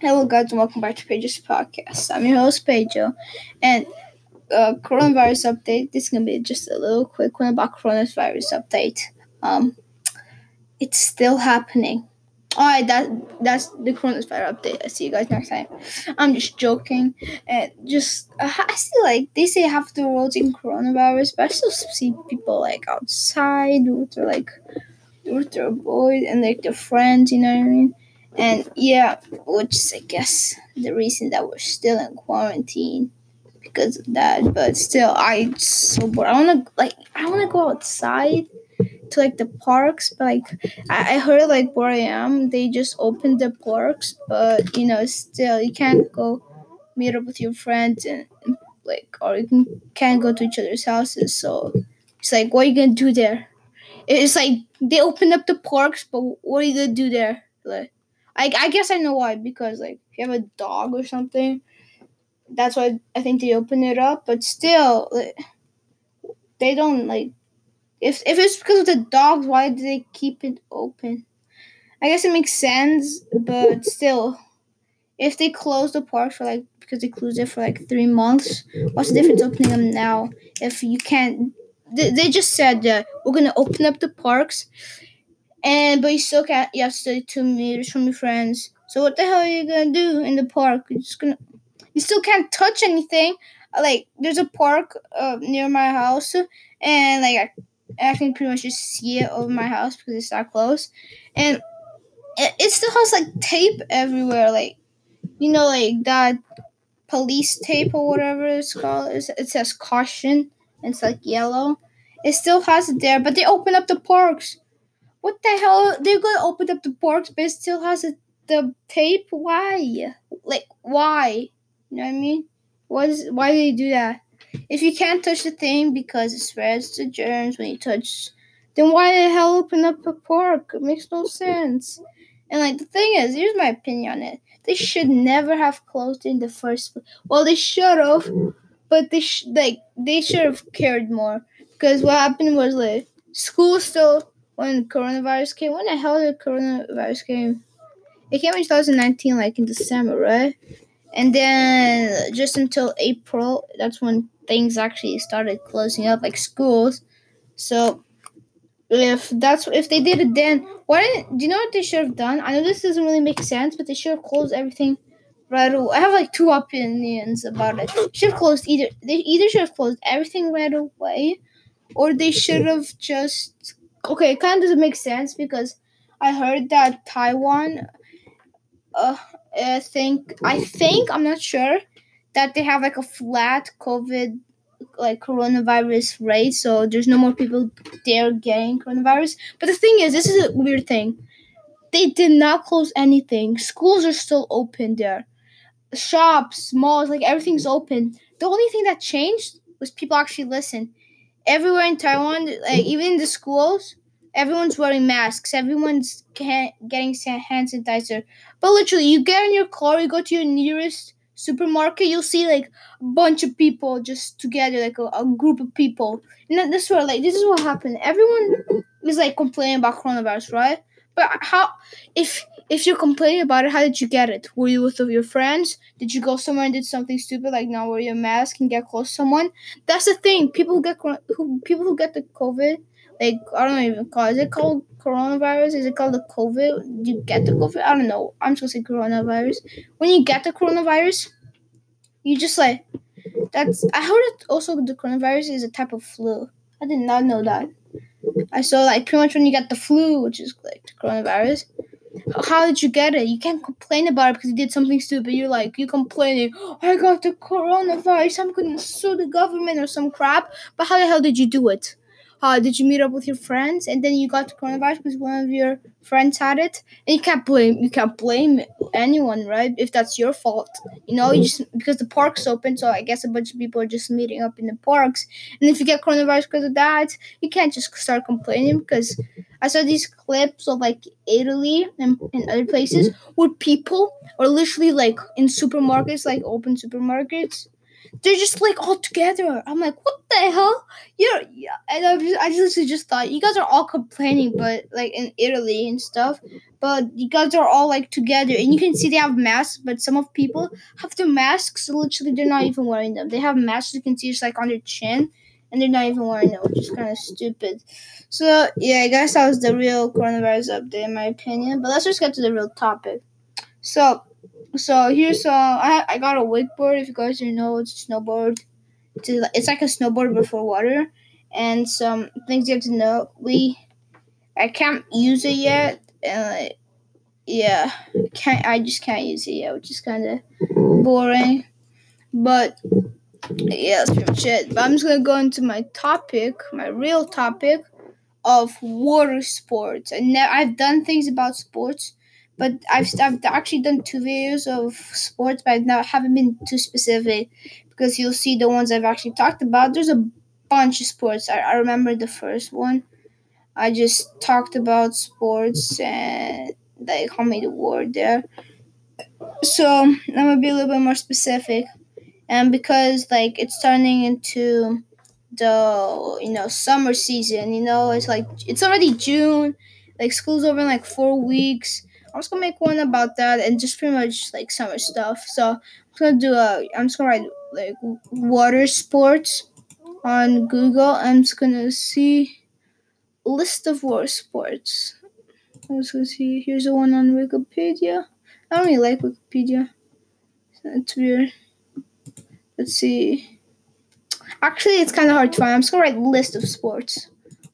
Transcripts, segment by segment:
Hello, guys, and welcome back to Page's podcast. I'm your host, Pedro, and uh, coronavirus update. This is gonna be just a little quick one about coronavirus update. Um, it's still happening. All right, that that's the coronavirus update. I see you guys next time. I'm just joking, and just uh, I see like they say half the world's in coronavirus, but I still see people like outside with their like with their boys and like their friends. You know what I mean? And yeah, which is I guess the reason that we're still in quarantine because of that. But still, I so bored. I wanna like I wanna go outside to like the parks, but like I, I heard like where I am, they just opened the parks, but you know still you can't go meet up with your friends and like or you can, can't go to each other's houses. So it's like what are you gonna do there? It's like they opened up the parks, but what are you gonna do there? Like I, I guess I know why because like if you have a dog or something, that's why I think they open it up. But still, like, they don't like if if it's because of the dogs, why do they keep it open? I guess it makes sense, but still, if they close the park for like because they closed it for like three months, what's the difference opening them now if you can't? They, they just said that we're gonna open up the parks and but you still can't. You have to stay two meters from your friends. So what the hell are you gonna do in the park? You're just gonna. You still can't touch anything. Like there's a park uh, near my house, and like I, I can pretty much just see it over my house because it's that close, and it, it still has like tape everywhere. Like you know, like that police tape or whatever it's called. It's, it says caution. And it's like yellow. It still has it there, but they open up the parks what the hell? They're gonna open up the box, but it still has a, the tape. Why? Like why? You know what I mean? What is? Why do they do that? If you can't touch the thing because it spreads the germs when you touch, then why the hell open up a park? It makes no sense. And like the thing is, here's my opinion on it. They should never have closed in the first place. Well, they should have, but they sh- like they should have cared more. Because what happened was like school still when coronavirus came. When the hell did coronavirus came? It came in 2019, like in December, right? And then just until April, that's when things actually started closing up, like schools. So if that's if they did it then, why didn't do you know what they should have done? I know this doesn't really make sense, but they should have closed everything right away. I have like two opinions about it. Should have closed either they either should have closed everything right away, or they should have just okay, it kind of doesn't make sense because I heard that Taiwan, uh, I think I think I'm not sure that they have like a flat COVID like coronavirus rate, so there's no more people there getting coronavirus. But the thing is, this is a weird thing. They did not close anything. Schools are still open there. Shops, malls, like everything's open. The only thing that changed was people actually listen. Everywhere in Taiwan, like even in the schools, everyone's wearing masks. Everyone's getting hand sanitizer. But literally, you get in your car, you go to your nearest supermarket, you'll see like a bunch of people just together, like a, a group of people. And this is what like this is what happened. Everyone is like complaining about coronavirus, right? But how if if you're complaining about it, how did you get it? Were you with your friends? Did you go somewhere and did something stupid like not wear your mask and get close to someone? That's the thing. People who get who people who get the COVID like I don't even call. Is it called coronavirus? Is it called the COVID? You get the COVID? I don't know. I'm supposed to say coronavirus. When you get the coronavirus, you just like that's. I heard it also the coronavirus is a type of flu. I did not know that. I saw like pretty much when you get the flu, which is like the coronavirus. How did you get it? You can't complain about it because you did something stupid. You're like you complaining. I got the coronavirus. I'm gonna sue the government or some crap. But how the hell did you do it? Uh, did you meet up with your friends? And then you got the coronavirus because one of your friends had it. And you can't blame you can't blame anyone right? If that's your fault you know you just because the park's open so i guess a bunch of people are just meeting up in the parks. And if you get coronavirus because of that you can't just start complaining because i saw these clips of like italy and, and other places where people are literally like in supermarkets like open supermarkets they're just like all together. I'm like, what the hell? You're yeah. And I just, I just just thought you guys are all complaining, but like in Italy and stuff. But you guys are all like together, and you can see they have masks. But some of people have their masks. Literally, they're not even wearing them. They have masks. You can see just like on their chin, and they're not even wearing them, which is kind of stupid. So yeah, I guess that was the real coronavirus update, in my opinion. But let's just get to the real topic. So so here's uh I I got a wakeboard. If you guys didn't know, it's a snowboard. It's it's like a snowboard before water, and some things you have to know. We I can't use it yet. Uh, yeah, can't I just can't use it yet, which is kind of boring. But yeah, that's pretty much it. But I'm just gonna go into my topic, my real topic of water sports. And ne- I've done things about sports but I've, I've actually done two videos of sports, but I now haven't been too specific because you'll see the ones I've actually talked about. There's a bunch of sports. I, I remember the first one. I just talked about sports and they called me the word there. So I'm gonna be a little bit more specific, and because like it's turning into the you know summer season, you know it's like it's already June, like school's over in like four weeks I was gonna make one about that and just pretty much like summer stuff. So I'm gonna do a. I'm just gonna write like water sports on Google. I'm just gonna see list of water sports. I was gonna see. Here's the one on Wikipedia. I don't really like Wikipedia. It's weird. Let's see. Actually, it's kind of hard to find. I'm just gonna write list of sports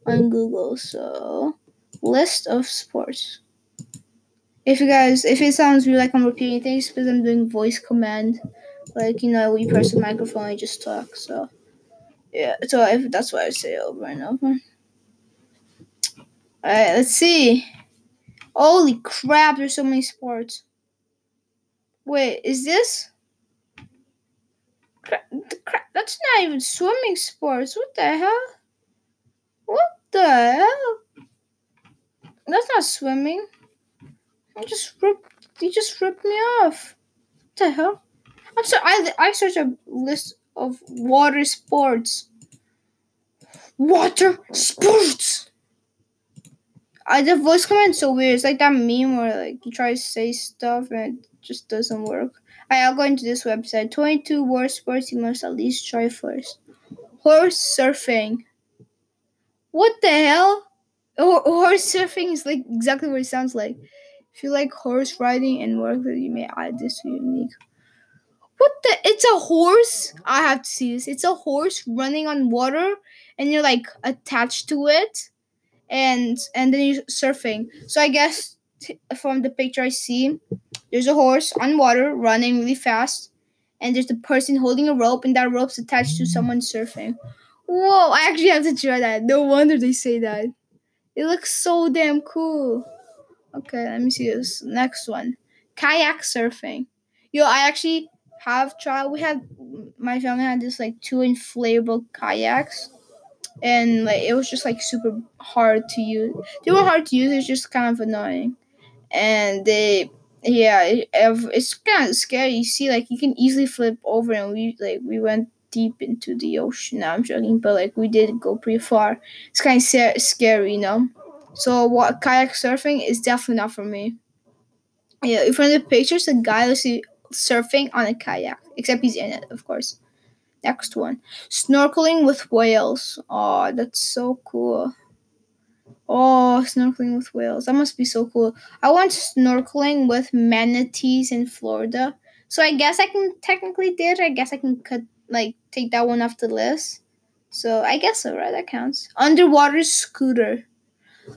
on Google. So, list of sports. If you guys, if it sounds weird like I'm repeating things, because I'm doing voice command, like you know, you press the microphone and just talk. So yeah, so if that's why I say over and over. All right, let's see. Holy crap! There's so many sports. Wait, is this? Crap, crap, that's not even swimming sports. What the hell? What the hell? That's not swimming. I just ripped. You just ripped me off. What the hell? I'm sorry. I I searched a list of water sports. Water sports. I the voice command so weird. It's like that meme where like you try to say stuff and it just doesn't work. Right, I'll go into this website. Twenty-two water sports you must at least try first. Horse surfing. What the hell? Horse surfing is like exactly what it sounds like. If you like horse riding and work, that you may add this to your unique. What the? It's a horse. I have to see this. It's a horse running on water, and you're like attached to it, and and then you're surfing. So I guess t- from the picture I see, there's a horse on water running really fast, and there's a person holding a rope, and that rope's attached to someone surfing. Whoa! I actually have to try that. No wonder they say that. It looks so damn cool. Okay, let me see this next one. Kayak surfing. Yo, I actually have tried. We had my family had this like two inflatable kayaks, and like it was just like super hard to use. They were hard to use. It's just kind of annoying, and they yeah, it, it's kind of scary. You see, like you can easily flip over, and we like we went deep into the ocean. Now I'm joking, but like we did go pretty far. It's kind of scary, you know. So what kayak surfing is definitely not for me. Yeah, in front of the pictures, the guy is surfing on a kayak, except he's in it, of course. Next one, snorkeling with whales. Oh, that's so cool. Oh, snorkeling with whales. That must be so cool. I went snorkeling with manatees in Florida. So I guess I can technically did. I guess I can cut like take that one off the list. So I guess so, right? That counts. Underwater scooter.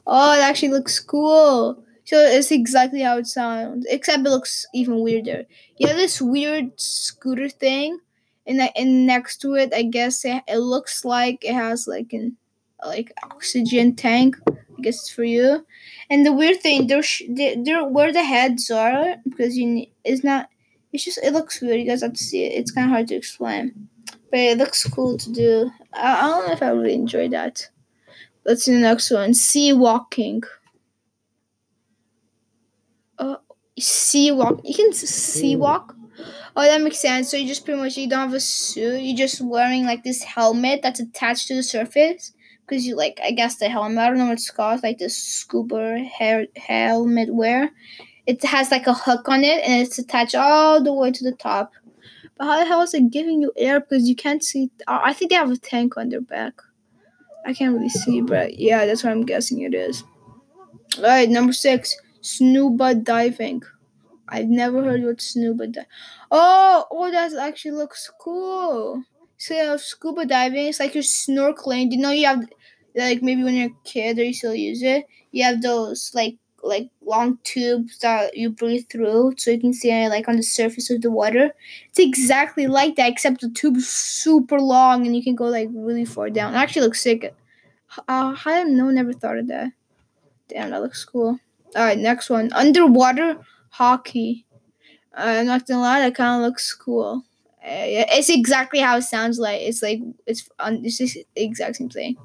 Oh, it actually looks cool. So it's exactly how it sounds, except it looks even weirder. You have this weird scooter thing, and and next to it, I guess it, it looks like it has like an like oxygen tank. I guess for you. And the weird thing, there, there, where the heads are, because you it's not. It's just it looks weird. You guys have to see it. It's kind of hard to explain, but it looks cool to do. I, I don't know if I really enjoy that. Let's see the next one. Sea walking. Uh, sea walk. You can sea walk. Oh, that makes sense. So you just pretty much you don't have a suit. You're just wearing like this helmet that's attached to the surface because you like I guess the helmet. I don't know what it's called. Like this scuba hair helmet wear. It has like a hook on it and it's attached all the way to the top. But how the hell is it giving you air? Because you can't see. I think they have a tank on their back. I can't really see, but yeah, that's what I'm guessing it is. All right, number six, scuba diving. I've never heard what scuba diving. Oh, oh, that actually looks cool. So scuba diving. It's like you're snorkeling. Do you know, you have like maybe when you're a kid or you still use it. You have those like like long tubes that you breathe through so you can see it like on the surface of the water. It's exactly like that, except the tube is super long and you can go like really far down. It actually looks sick. Uh, I no never thought of that. Damn, that looks cool. All right, next one. Underwater hockey. Uh, I'm not gonna lie, that kind of looks cool. Uh, it's exactly how it sounds like. It's like it's on. It's just the exact same thing.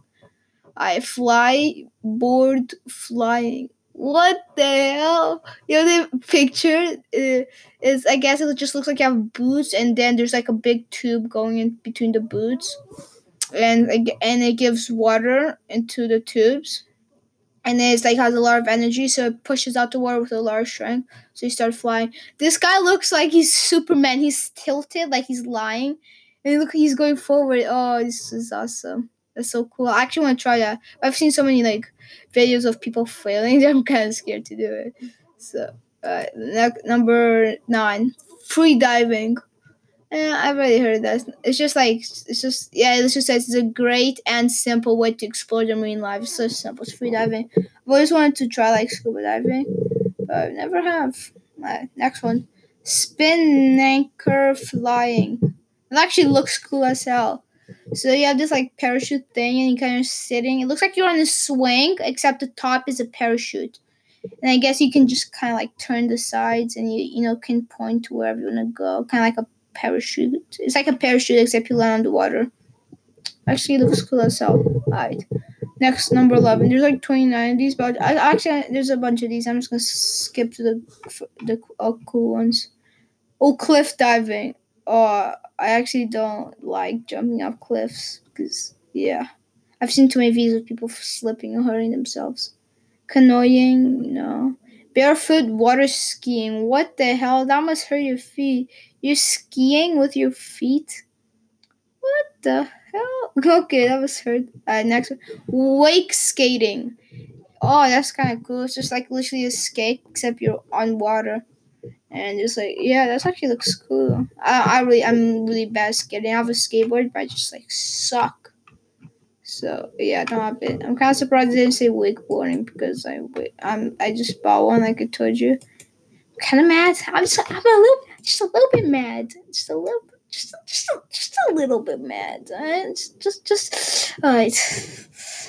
I fly board flying. What the hell? You know the picture uh, is I guess it just looks like you have boots and then there's like a big tube going in between the boots, and and it gives water into the tubes, and it's like has a lot of energy, so it pushes out the water with a of strength. So you start flying. This guy looks like he's Superman. He's tilted like he's lying, and look he's going forward. Oh, this is awesome. That's so cool. I actually want to try that. I've seen so many like videos of people failing I'm kind of scared to do it. So, uh, number nine, free diving. Yeah, I've already heard that. It's just like it's just yeah. It just says it's a great and simple way to explore the marine life. It's so simple. It's free diving. I've always wanted to try like scuba diving, but I never have. Uh, next one, spinnaker flying. It actually looks cool as hell. So you have this like parachute thing, and you kind of sitting. It looks like you're on a swing, except the top is a parachute. And I guess you can just kind of like turn the sides, and you you know can point to wherever you want to go, kind of like a parachute. It's like a parachute, except you land on the water. Actually, looks cool as hell. Alright. Next, number 11. There's like 29 of these, but I, actually, there's a bunch of these. I'm just going to skip to the the uh, cool ones. Oh, cliff diving. Uh, I actually don't like jumping off cliffs because, yeah. I've seen too many videos of people slipping and hurting themselves. Canoeing, no. Barefoot water skiing. What the hell? That must hurt your feet. You're skiing with your feet? What the hell? Okay, that was hurt. Uh, next one. Wake skating. Oh, that's kind of cool. It's just like literally a skate, except you're on water. And it's like, yeah, that actually looks cool. I, I really, I'm really bad at skating. I have a skateboard, but I just like suck. So yeah, I don't have it. I'm kind of surprised I didn't say wakeboarding because I, I'm, I just bought one, like I told you. kind of mad. I'm just, I'm a little, just a little bit mad. Just a little, just, just, a, just a little bit mad. Just, just, just. All right.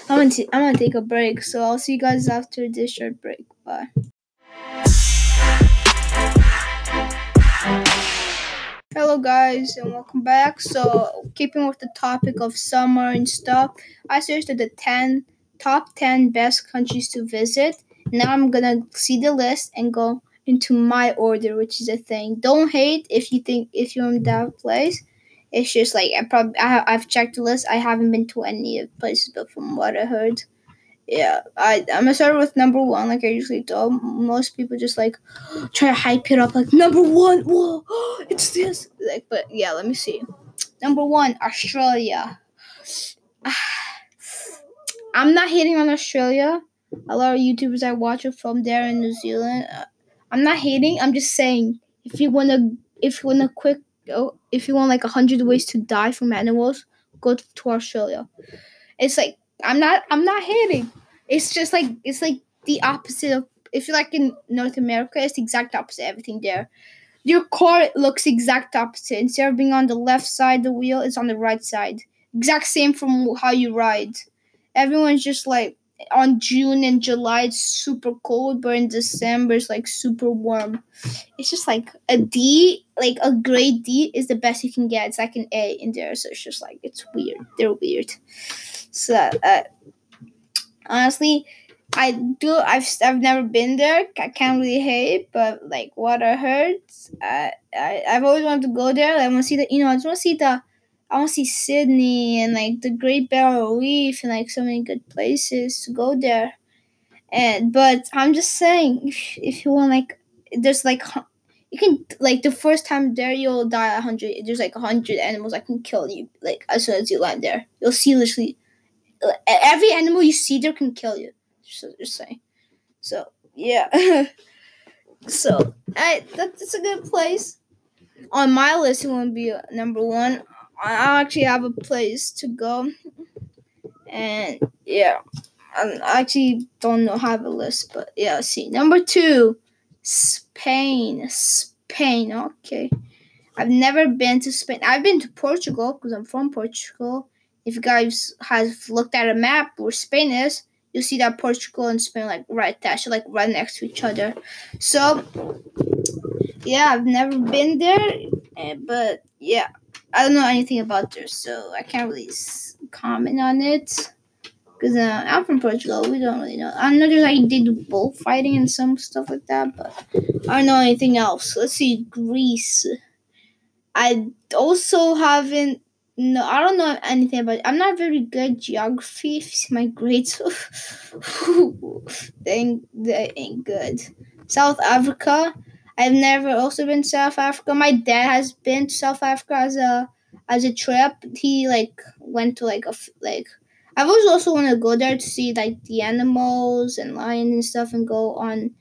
I'm gonna, t- I'm gonna take a break. So I'll see you guys after this short break. Bye. Hello guys and welcome back. So keeping with the topic of summer and stuff, I searched the 10 top 10 best countries to visit. Now I'm gonna see the list and go into my order, which is a thing. Don't hate if you think if you're in that place. It's just like I probably I, I've checked the list. I haven't been to any of places, but from what I heard, yeah, I I'm gonna start with number one, like I usually do. Most people just like try to hype it up, like number one. Whoa, it's this. Like, but yeah, let me see. Number one, Australia. I'm not hating on Australia. A lot of YouTubers I watch are from there in New Zealand. Uh, I'm not hating. I'm just saying if you wanna if you wanna quick oh, if you want like a hundred ways to die from animals, go to Australia. It's like I'm not I'm not hating. It's just like it's like the opposite of if you're like in North America, it's the exact opposite everything there. Your car looks exact opposite. Instead of being on the left side the wheel, it's on the right side. Exact same from how you ride. Everyone's just like on June and July it's super cold, but in December it's like super warm. It's just like a D, like a grade D is the best you can get. It's like an A in there, so it's just like it's weird. They're weird. So uh, honestly, I do. I've I've never been there. I can't really hate, but like what I heard, I, I I've always wanted to go there. I want to see the you know I just want to see the I want to see Sydney and like the Great Barrier Reef and like so many good places to go there. And but I'm just saying, if, if you want like, there's like you can like the first time there you'll die a hundred. There's like a hundred animals that can kill you like as soon as you land there. You'll see literally every animal you see there can kill you. So just saying. So yeah. so I that's a good place. On my list, it won't be uh, number one. I actually have a place to go, and yeah, I actually don't know have a list, but yeah. see, number two, Spain. Spain. Okay, I've never been to Spain. I've been to Portugal because I'm from Portugal. If you guys have looked at a map where Spain is, you'll see that Portugal and Spain like right there, so like right next to each other. So yeah, I've never been there, eh, but yeah, I don't know anything about this, so I can't really comment on it. Because uh, I'm from Portugal, we don't really know. I know there's like they do bullfighting and some stuff like that, but I don't know anything else. Let's see, Greece. I also haven't. No, I don't know anything about. It. I'm not very good geography. My grades, they ain't, they ain't good. South Africa. I've never also been to South Africa. My dad has been to South Africa as a as a trip. He like went to like a like. I've always also want to go there to see like the animals and lions and stuff, and go on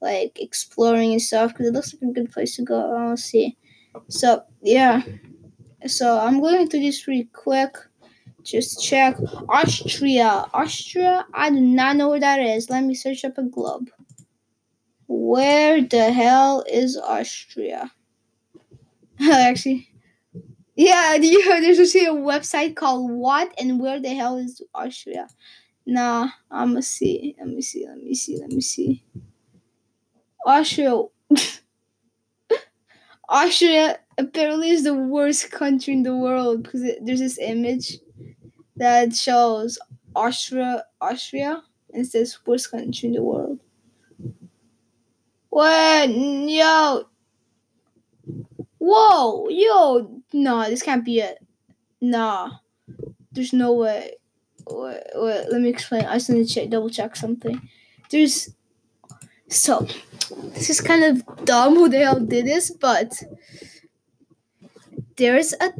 like exploring and stuff because it looks like a good place to go. I want to see. So yeah, so I'm going through this really quick. Just check Austria. Austria. I do not know where that is. Let me search up a globe. Where the hell is Austria? Actually, yeah, you there's actually a website called What and Where the Hell is Austria? Nah, I'm gonna see. Let me see. Let me see. Let me see. Austria. Austria apparently is the worst country in the world because it, there's this image that shows Austria, Austria, and it says worst country in the world. What? Yo. Whoa, yo. No, this can't be it. Nah. There's no way. Wait, wait, let me explain. I just need to check, double check something. There's. So, this is kind of dumb who the hell did this, but. There's a.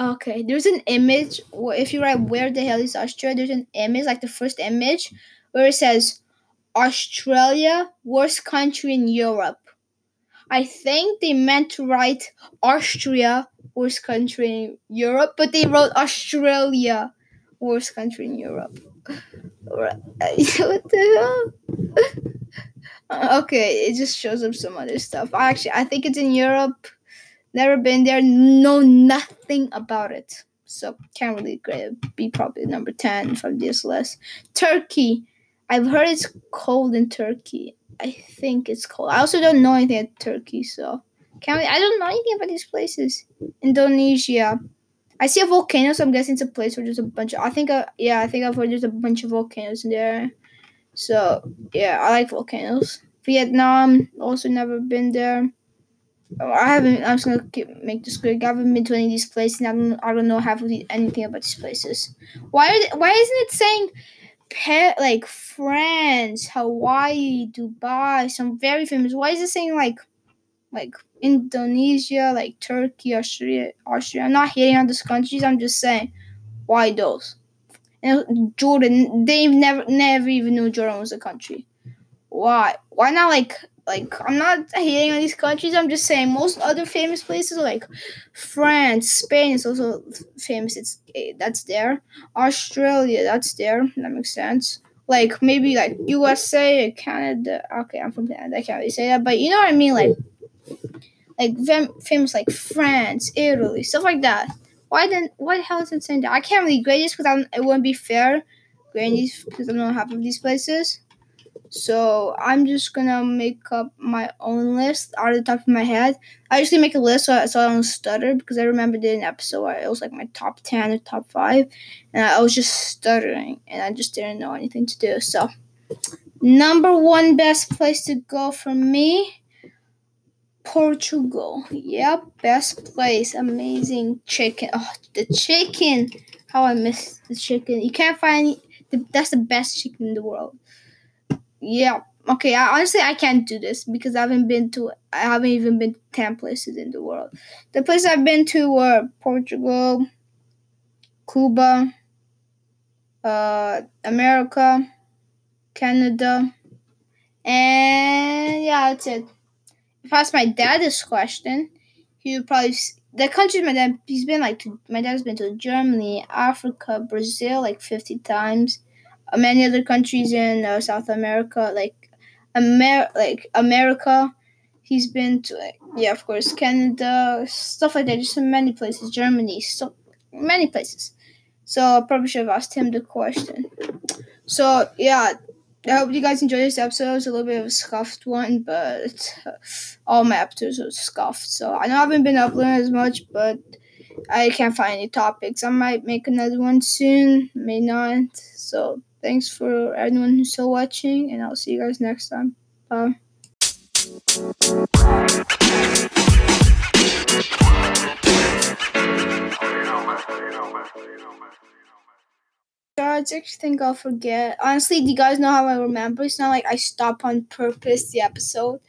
Okay, there's an image. If you write where the hell is Austria, there's an image, like the first image, where it says Australia, worst country in Europe. I think they meant to write Austria, worst country in Europe, but they wrote Australia, worst country in Europe. what the hell? okay, it just shows up some other stuff. Actually, I think it's in Europe. Never been there. Know nothing about it. So can't really be probably number ten from this list. Turkey. I've heard it's cold in Turkey. I think it's cold. I also don't know anything about Turkey, so can't. I don't know anything about these places. Indonesia. I see a volcano, so I'm guessing it's a place where there's a bunch of. I think, uh, yeah, I think I've heard there's a bunch of volcanoes in there. So yeah, I like volcanoes. Vietnam, also never been there. I haven't. I'm just gonna keep, make this quick. I haven't been to any of these places. I don't. I don't know half of the, anything about these places. Why? Are they, why isn't it saying pet like France, Hawaii, Dubai, some very famous. Why is it saying like like Indonesia, like Turkey, Austria, Austria? I'm not hating on those countries. I'm just saying why those. And Jordan, they've never never even knew Jordan was a country. Why? Why not like like I'm not hating on these countries. I'm just saying most other famous places like France, Spain is also famous. It's eh, that's there. Australia, that's there. That makes sense. Like maybe like USA, Canada. Okay, I'm from Canada. I can't really say that, but you know what I mean. Like like fam- famous like France, Italy, stuff like that. Why then? Why the hell is it saying that? I can't really grade this because it wouldn't be fair grading these because I don't know half of these places. So I'm just gonna make up my own list out of the top of my head. I usually make a list so I, so I don't stutter because I remember did an episode where it was like my top ten or top five, and I was just stuttering and I just didn't know anything to do. So number one best place to go for me. Portugal. Yep, best place. Amazing chicken. Oh, the chicken. How I miss the chicken. You can't find the, that's the best chicken in the world. Yeah. Okay. I, honestly, I can't do this because I haven't been to. I haven't even been to ten places in the world. The places I've been to were Portugal, Cuba, uh, America, Canada, and yeah, that's it. If I ask my dad this question, he would probably the countries my dad he's been like my dad's been to Germany, Africa, Brazil like fifty times, many other countries in uh, South America like Amer like America. He's been to yeah of course Canada stuff like that. Just so many places, Germany, so many places. So I probably should have asked him the question. So yeah, I hope you guys enjoyed this episode. It's a little bit of a scuffed one, but all my episodes are scuffed. So I know I haven't been uploading as much, but I can't find any topics. I might make another one soon, may not. So thanks for everyone who's still watching, and I'll see you guys next time. Bye. I actually think I'll forget. Honestly, do you guys know how I remember? It's not like I stop on purpose the episode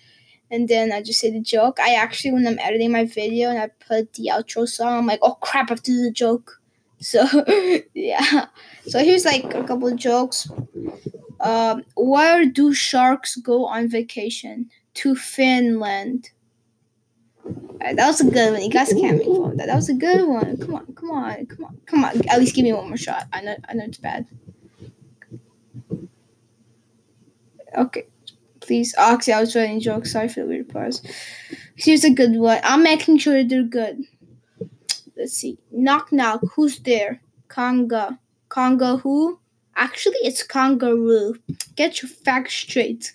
and then I just say the joke. I actually, when I'm editing my video and I put the outro song, I'm like, oh crap, I have to do the joke. So, yeah. So here's like a couple jokes. Um, where do sharks go on vacation? To Finland. Right, that was a good one. You guys can't make fun of that. That was a good one. Come on, come on, come on, come on. At least give me one more shot. I know, I know it's bad. Okay, please. Oh, actually, I was writing jokes. Sorry for the weird pause. Here's a good one. I'm making sure they're good. Let's see. Knock knock. Who's there? Conga. Conga who? Actually, it's kangaroo. Get your facts straight.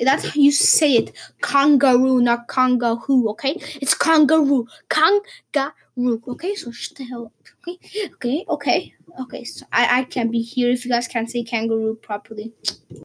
That's how you say it. Kangaroo, not kangaroo, okay? It's kangaroo. Kangaroo, okay? So shut the hell up, okay? Okay, okay, okay. So I, I can't be here if you guys can't say kangaroo properly.